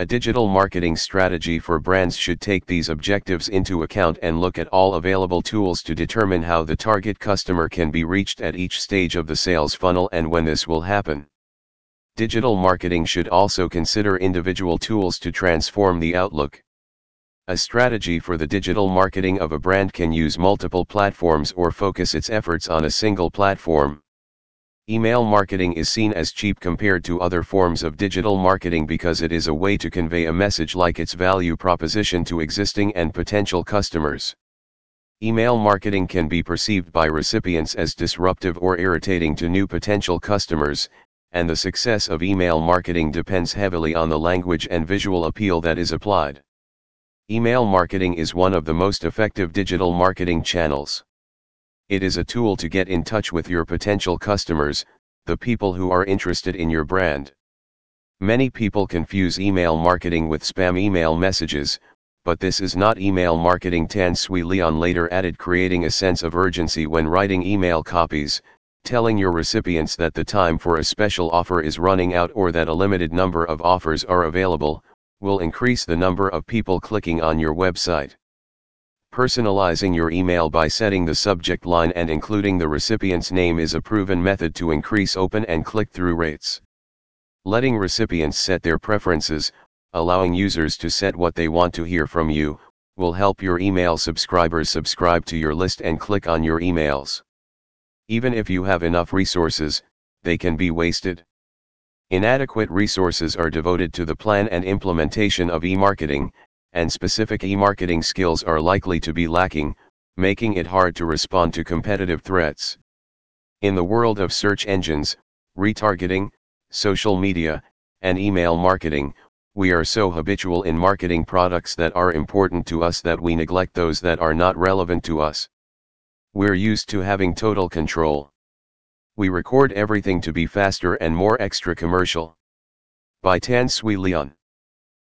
A digital marketing strategy for brands should take these objectives into account and look at all available tools to determine how the target customer can be reached at each stage of the sales funnel and when this will happen. Digital marketing should also consider individual tools to transform the outlook. A strategy for the digital marketing of a brand can use multiple platforms or focus its efforts on a single platform. Email marketing is seen as cheap compared to other forms of digital marketing because it is a way to convey a message like its value proposition to existing and potential customers. Email marketing can be perceived by recipients as disruptive or irritating to new potential customers, and the success of email marketing depends heavily on the language and visual appeal that is applied. Email marketing is one of the most effective digital marketing channels. It is a tool to get in touch with your potential customers, the people who are interested in your brand. Many people confuse email marketing with spam email messages, but this is not email marketing. Tan Swee Leon later added creating a sense of urgency when writing email copies, telling your recipients that the time for a special offer is running out or that a limited number of offers are available, will increase the number of people clicking on your website. Personalizing your email by setting the subject line and including the recipient's name is a proven method to increase open and click-through rates. Letting recipients set their preferences, allowing users to set what they want to hear from you, will help your email subscribers subscribe to your list and click on your emails. Even if you have enough resources, they can be wasted. Inadequate resources are devoted to the plan and implementation of e-marketing, and specific e-marketing skills are likely to be lacking, making it hard to respond to competitive threats. In the world of search engines, retargeting, social media, and email marketing, we are so habitual in marketing products that are important to us that we neglect those that are not relevant to us. We're used to having total control. We record everything to be faster and more extra commercial. By Tan Swee Leon